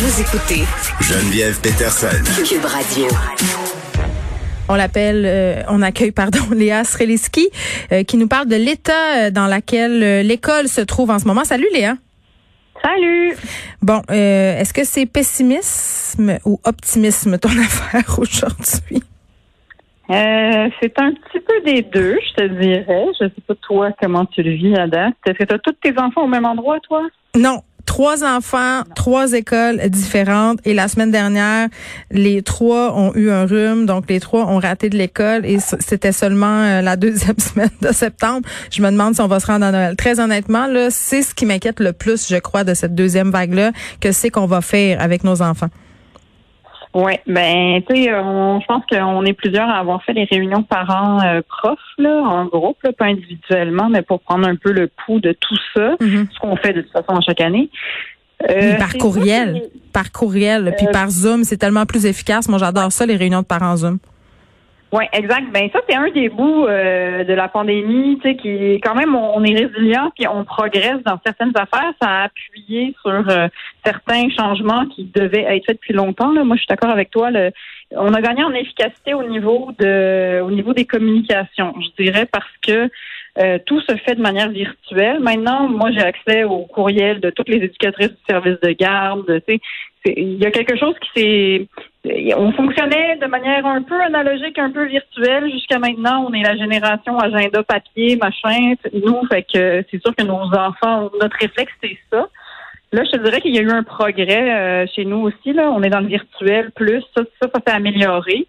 Vous écoutez Geneviève Peterson. Cube Radio. On l'appelle, euh, on accueille, pardon, Léa Sreliski, euh, qui nous parle de l'état euh, dans lequel l'école se trouve en ce moment. Salut Léa. Salut. Bon, est-ce que c'est pessimisme ou optimisme ton affaire aujourd'hui? c'est un petit peu des deux, je te dirais. Je sais pas toi comment tu le vis, Ada. Est-ce que tu as tous tes enfants au même endroit, toi? Non, trois enfants, trois écoles différentes. Et la semaine dernière, les trois ont eu un rhume, donc les trois ont raté de l'école. Et c'était seulement euh, la deuxième semaine de septembre. Je me demande si on va se rendre à Noël. Très honnêtement, là, c'est ce qui m'inquiète le plus, je crois, de cette deuxième vague-là, que c'est qu'on va faire avec nos enfants. Oui, ben tu sais, je pense qu'on est plusieurs à avoir fait les réunions parents euh, profs là, en groupe, pas individuellement, mais pour prendre un peu le pouls de tout ça, mm-hmm. ce qu'on fait de toute façon chaque année. Euh, par courriel, par courriel, puis euh, par Zoom, c'est tellement plus efficace. Moi, j'adore ça, les réunions de parents Zoom. Oui, exact. Ben ça, c'est un des bouts euh, de la pandémie, tu sais, qui quand même on, est résilient puis on progresse dans certaines affaires. Ça a appuyé sur euh, certains changements qui devaient être faits depuis longtemps. Là. Moi, je suis d'accord avec toi. Le, on a gagné en efficacité au niveau de au niveau des communications, je dirais, parce que euh, tout se fait de manière virtuelle. Maintenant, moi, j'ai accès au courriel de toutes les éducatrices du service de garde. Tu sais, il y a quelque chose qui s'est on fonctionnait de manière un peu analogique, un peu virtuelle. Jusqu'à maintenant, on est la génération agenda papier, machin. Nous, fait que c'est sûr que nos enfants, notre réflexe, c'est ça. Là, je te dirais qu'il y a eu un progrès euh, chez nous aussi. Là, on est dans le virtuel plus. Ça, ça, ça s'est amélioré.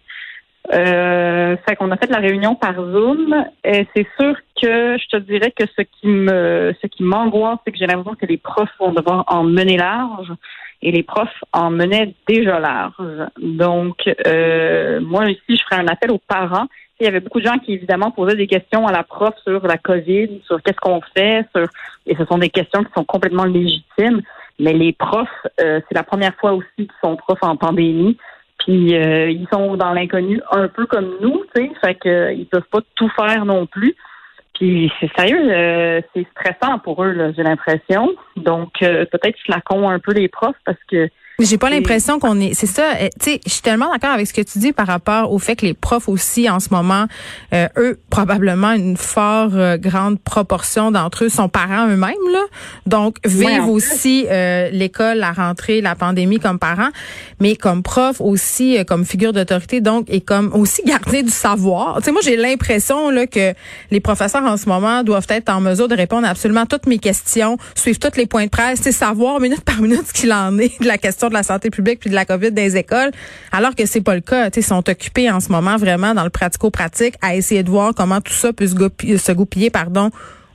Euh, fait qu'on a fait la réunion par Zoom. Et c'est sûr que je te dirais que ce qui me, ce qui m'angoisse, c'est que j'ai l'impression que les profs vont devoir en mener large et les profs en menaient déjà large. Donc, euh, moi ici, je ferai un appel aux parents. Il y avait beaucoup de gens qui, évidemment, posaient des questions à la prof sur la COVID, sur qu'est-ce qu'on fait, sur et ce sont des questions qui sont complètement légitimes. Mais les profs, euh, c'est la première fois aussi qu'ils sont profs en pandémie. Puis euh, ils sont dans l'inconnu un peu comme nous, tu sais, fait qu'ils ils peuvent pas tout faire non plus. C'est sérieux, euh, c'est stressant pour eux, j'ai l'impression. Donc euh, peut-être flacon un peu les profs parce que j'ai pas l'impression qu'on est. C'est ça. Euh, tu sais, je suis tellement d'accord avec ce que tu dis par rapport au fait que les profs aussi en ce moment, euh, eux probablement une fort euh, grande proportion d'entre eux sont parents eux-mêmes là. Donc vivent aussi l'école, la rentrée, la pandémie comme parents, mais comme prof aussi, comme figure d'autorité. Donc et comme aussi garder du savoir. Tu sais, moi j'ai l'impression là que les professeurs en ce moment doivent être en mesure de répondre à absolument toutes mes questions, suivre tous les points de presse, c'est savoir minute par minute ce qu'il en est de la question de la santé publique puis de la COVID des écoles, alors que c'est pas le cas. Ils sont occupés en ce moment vraiment dans le pratico-pratique à essayer de voir comment tout ça peut se goupiller, pardon,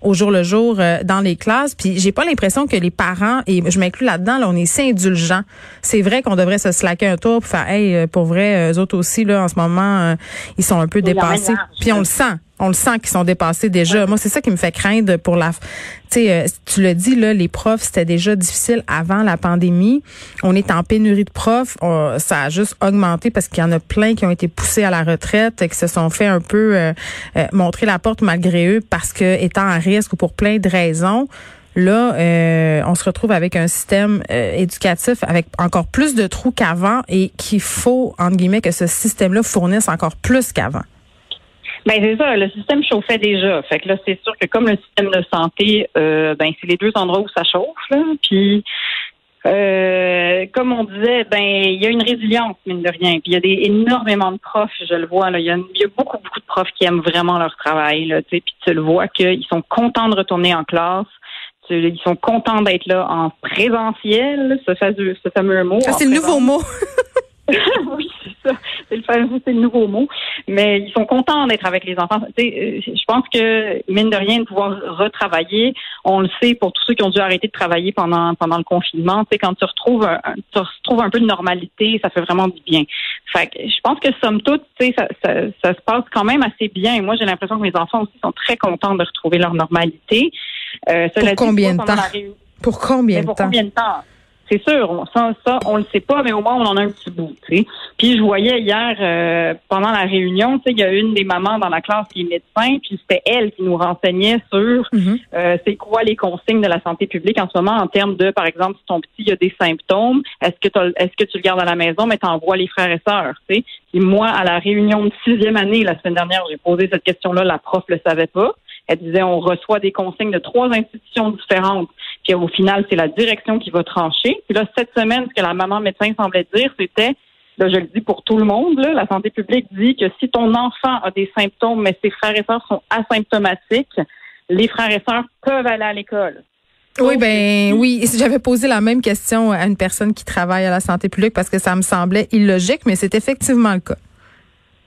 au jour le jour euh, dans les classes. Puis j'ai pas l'impression que les parents, et je m'inclus là-dedans, là, on est si indulgents. C'est vrai qu'on devrait se slacker un tour pour faire, hey, euh, pour vrai, eux autres aussi, là, en ce moment, euh, ils sont un peu dépassés. Puis on le sent. On le sent qu'ils sont dépassés déjà. Moi, c'est ça qui me fait craindre pour la. Tu sais, euh, tu le dis là, les profs c'était déjà difficile avant la pandémie. On est en pénurie de profs. ça a juste augmenté parce qu'il y en a plein qui ont été poussés à la retraite, et qui se sont fait un peu euh, euh, montrer la porte malgré eux parce que étant à risque ou pour plein de raisons. Là, on se retrouve avec un système éducatif avec encore plus de trous qu'avant et qu'il faut, entre guillemets, que ce système-là fournisse encore plus qu'avant. Ben c'est ça, le système chauffait déjà. Fait que là, c'est sûr que comme le système de santé, euh, ben c'est les deux endroits où ça chauffe. Là. Puis euh, comme on disait, ben il y a une résilience mine de rien. Puis il y a des énormément de profs, je le vois là. Il y a, beaucoup beaucoup de profs qui aiment vraiment leur travail. Là, puis tu le vois qu'ils sont contents de retourner en classe. Ils sont contents d'être là en présentiel, ce fameux, ce fameux mot. Ça, c'est le nouveau mot. oui, c'est ça. C'est le, c'est le nouveau mot. Mais ils sont contents d'être avec les enfants. Tu sais, euh, je pense que, mine de rien, de pouvoir retravailler, on le sait pour tous ceux qui ont dû arrêter de travailler pendant pendant le confinement. Tu sais, quand tu retrouves un, tu retrouves un peu de normalité, ça fait vraiment du bien. Fait que je pense que somme toute, tu sais, ça, ça, ça se passe quand même assez bien. Et moi, j'ai l'impression que mes enfants aussi sont très contents de retrouver leur normalité. Euh, pour, combien de temps? Pour combien de temps? Pour combien de temps? C'est sûr, ça, ça, on le sait pas, mais au moins on en a un petit bout. sais. Puis je voyais hier euh, pendant la réunion, il y a une des mamans dans la classe qui est médecin, puis c'était elle qui nous renseignait sur Mhm. euh, c'est quoi les consignes de la santé publique en ce moment en termes de, par exemple, si ton petit a des symptômes, est-ce que est-ce que tu le gardes à la maison, mais t'envoies les frères et sœurs. Puis moi, à la réunion de sixième année la semaine dernière, j'ai posé cette question-là, la prof le savait pas. Elle disait on reçoit des consignes de trois institutions différentes. Puis au final, c'est la direction qui va trancher. Puis là, cette semaine, ce que la maman médecin semblait dire, c'était, là, je le dis pour tout le monde, là, la santé publique dit que si ton enfant a des symptômes, mais ses frères et sœurs sont asymptomatiques, les frères et sœurs peuvent aller à l'école. Oui, ben oui. J'avais posé la même question à une personne qui travaille à la santé publique parce que ça me semblait illogique, mais c'est effectivement le cas.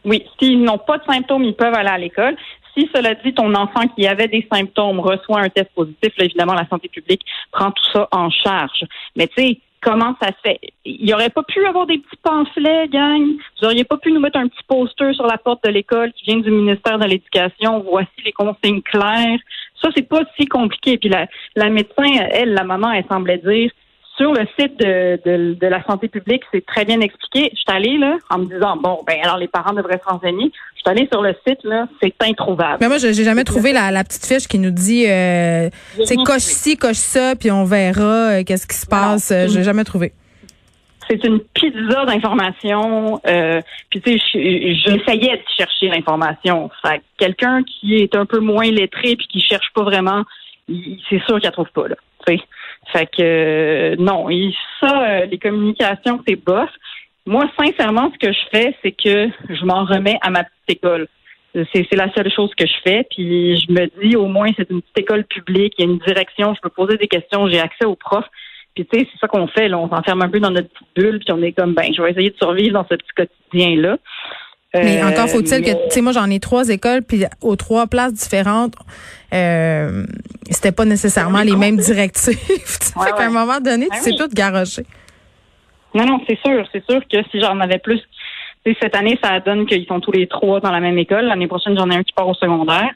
Oui, s'ils n'ont pas de symptômes, ils peuvent aller à l'école. Si cela dit, ton enfant qui avait des symptômes reçoit un test positif, là, évidemment, la santé publique prend tout ça en charge. Mais tu sais, comment ça se fait? Il n'y aurait pas pu avoir des petits pamphlets, gang? Vous n'auriez pas pu nous mettre un petit poster sur la porte de l'école qui vient du ministère de l'Éducation? Voici les consignes claires. Ça, c'est pas si compliqué. Puis la, la médecin, elle, la maman, elle semblait dire sur le site de, de, de la santé publique, c'est très bien expliqué. Je suis allée là en me disant bon ben alors les parents devraient se renseigner. Je suis allée sur le site là, c'est introuvable. Mais moi, je- j'ai jamais trouvé la, la petite fiche qui nous dit, euh, c'est rien coche ci, coche ça, puis on verra euh, qu'est-ce qui se passe. Euh, J'ai jamais trouvé. C'est une pizza d'informations. Euh, puis tu sais, je- j'essayais de chercher l'information. Quelqu'un qui est un peu moins lettré puis qui cherche pas vraiment, c'est sûr qu'il la trouve pas là. Fait que euh, non, il- ça, euh, les communications, c'est bof. Moi, sincèrement, ce que je fais, c'est que je m'en remets à ma petite école. C'est c'est la seule chose que je fais. Puis je me dis, au moins, c'est une petite école publique, il y a une direction, je peux poser des questions, j'ai accès aux profs. Puis tu sais, c'est ça qu'on fait. Là. On s'enferme un peu dans notre petite bulle, puis on est comme, ben, je vais essayer de survivre dans ce petit quotidien-là. Mais Euh, encore faut-il que, tu sais, moi j'en ai trois écoles, puis aux trois places différentes, euh, c'était pas nécessairement les mêmes directives. Ouais, fait qu'à un moment donné, Ben tu sais oui. tout garocher. Non, non, c'est sûr. C'est sûr que si j'en avais plus, tu sais, cette année, ça donne qu'ils sont tous les trois dans la même école. L'année prochaine, j'en ai un qui part au secondaire.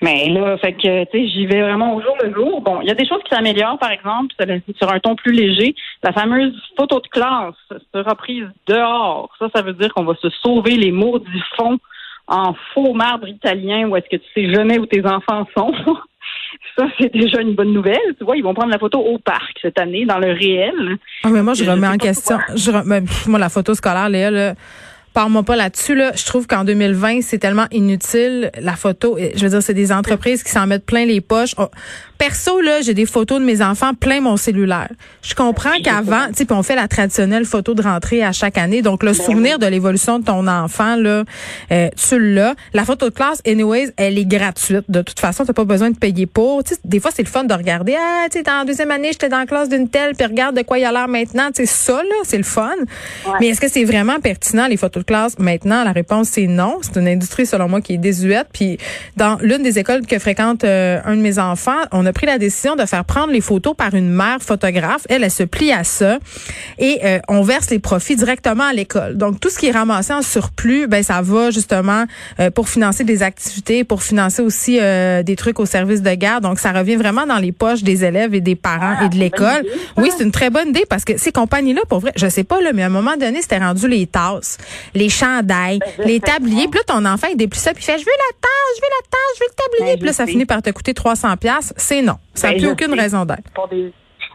Mais là, fait que, tu sais, j'y vais vraiment au jour le jour. Bon, il y a des choses qui s'améliorent, par exemple, sur- un ton plus léger. La fameuse photo de classe sera prise dehors. Ça, ça veut dire qu'on va se sauver les maudits fonds en faux marbre italien où est-ce que tu sais jamais où tes enfants sont. Ça, c'est déjà une bonne nouvelle. Tu vois, ils vont prendre la photo au parc cette année, dans le réel. Ah, mais moi, je Je remets en question. Je moi, la photo scolaire, Léa, là, parle-moi pas là-dessus. Là. Je trouve qu'en 2020, c'est tellement inutile, la photo. Je veux dire, c'est des entreprises qui s'en mettent plein les poches. Oh, Perso, là, j'ai des photos de mes enfants plein mon cellulaire. Je comprends qu'avant, tu sais, on fait la traditionnelle photo de rentrée à chaque année. Donc, le souvenir de l'évolution de ton enfant, là, euh, tu l'as. La photo de classe, anyways, elle est gratuite. De toute façon, t'as pas besoin de payer pour. Tu sais, des fois, c'est le fun de regarder. Ah, tu sais, la deuxième année, j'étais dans la classe d'une telle, puis regarde de quoi il a l'air maintenant. Tu sais, ça, là, c'est le fun. Mais est-ce que c'est vraiment pertinent, les photos de classe, maintenant? La réponse, c'est non. C'est une industrie, selon moi, qui est désuète. Puis, dans l'une des écoles que fréquente euh, un de mes enfants, on a pris la décision de faire prendre les photos par une mère photographe. Elle, elle se plie à ça et euh, on verse les profits directement à l'école. Donc, tout ce qui est ramassé en surplus, ben ça va justement euh, pour financer des activités, pour financer aussi euh, des trucs au service de garde. Donc, ça revient vraiment dans les poches des élèves et des parents et de l'école. Oui, c'est une très bonne idée parce que ces compagnies-là, pour vrai, je sais pas, là, mais à un moment donné, c'était rendu les tasses, les chandails, les tabliers. Puis là, ton enfant, il déplie ça, puis il fait, je veux la tasse, je veux la tasse, je veux le tablier. Ben, Puis là, ça sais. finit par te coûter 300 pièces. C'est non. Ça n'a Ben, plus aucune sais. raison d'être.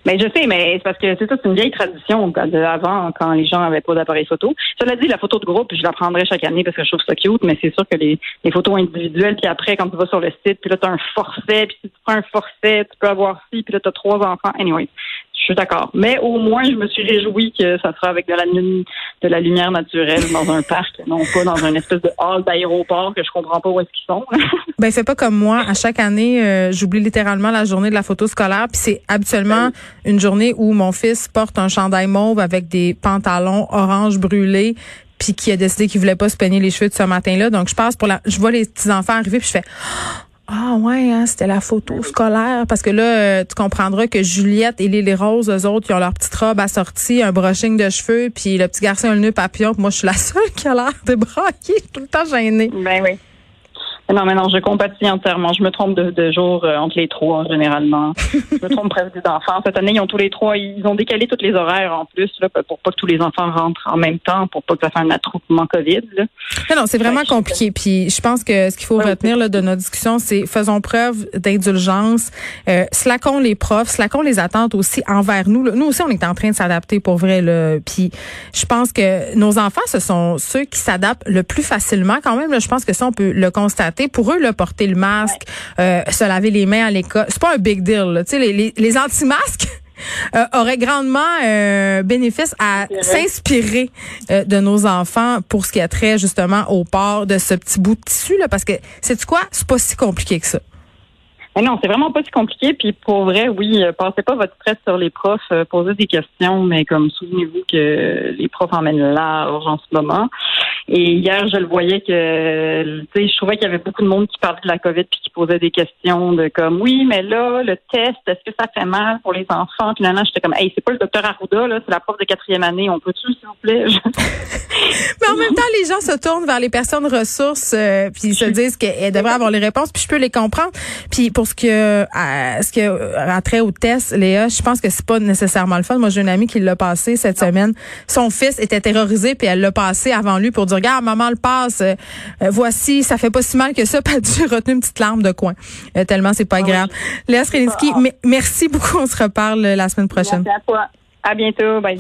Mais je sais, mais c'est parce que c'est ça, c'est une vieille tradition de avant quand les gens avaient pas d'appareil photo. Cela dit, la photo de groupe, je la prendrai chaque année parce que je trouve ça cute, mais c'est sûr que les, les photos individuelles, puis après, quand tu vas sur le site, puis là, tu as un forfait, puis si tu prends un forfait, tu peux avoir ci, puis là, tu as trois enfants. Anyway, je suis d'accord. Mais au moins, je me suis réjouie que ça sera avec de la, lumière naturelle dans un parc, non pas dans un espèce de hall d'aéroport que je comprends pas où est-ce qu'ils sont. Ben fais pas comme moi. À chaque année, euh, j'oublie littéralement la journée de la photo scolaire. Puis c'est habituellement une journée où mon fils porte un chandail mauve avec des pantalons orange brûlés, puis qui a décidé qu'il voulait pas se peigner les cheveux de ce matin-là. Donc je passe pour la, je vois les petits enfants arriver, puis je fais. Ah ouais, hein, c'était la photo scolaire. Parce que là, euh, tu comprendras que Juliette et Lily Rose, eux autres, ils ont leur petite robe assortie, un brushing de cheveux, puis le petit garçon a le nœud papillon. Puis moi, je suis la seule qui a l'air débraquée. Je tout le temps gênée. Ben oui. Non, mais non, je compatis entièrement. Je me trompe de, de jour euh, entre les trois, généralement. je me trompe presque des enfants. Cette année, ils ont tous les trois, ils ont décalé tous les horaires en plus, là, pour pas que tous les enfants rentrent en même temps, pour pas que ça fasse un attroupement COVID. Là. Non, non, c'est vraiment compliqué. Puis je pense que ce qu'il faut retenir là, de notre discussion, c'est faisons preuve d'indulgence, euh, slackons les profs, slackons les attentes aussi envers nous. Là. Nous aussi, on est en train de s'adapter pour vrai. Là. Puis je pense que nos enfants, ce sont ceux qui s'adaptent le plus facilement. Quand même, là, je pense que ça, on peut le constater. Pour eux, là, porter le masque, euh, se laver les mains à l'école, c'est pas un big deal. Là. Tu sais, les, les, les anti-masques. Euh, auraient grandement euh, bénéfice à s'inspirer euh, de nos enfants pour ce qui a trait justement au port de ce petit bout de tissu là parce que c'est quoi? C'est pas si compliqué que ça mais non, c'est vraiment pas si compliqué. Puis pour vrai, oui, passez pas votre stress sur les profs, posez des questions, mais comme souvenez-vous que les profs emmènent large en ce moment. Et hier, je le voyais que, tu sais, je trouvais qu'il y avait beaucoup de monde qui parlait de la COVID puis qui posait des questions de comme, oui, mais là, le test, est-ce que ça fait mal pour les enfants? Finalement, j'étais comme, hey, c'est pas le docteur Arruda, là, c'est la prof de quatrième année. On peut-tu, s'il vous plaît? mais en même temps, les gens se tournent vers les personnes ressources euh, puis ils se disent qu'elles devraient avoir les réponses puis je peux les comprendre. Puis pour ce que, ce que a trait au test, Léa, je pense que c'est pas nécessairement le fun. Moi, j'ai une amie qui l'a passé cette semaine. Son fils était terrorisé puis elle l'a passé avant lui pour dire regarde, maman le passe, euh, euh, voici, ça fait pas si mal que ça, pas dû retenir une petite larme de coin. Euh, tellement c'est pas ah grave. Léa Srelinsky, merci beaucoup, on se reparle la semaine prochaine. Merci à toi. À bientôt, bye.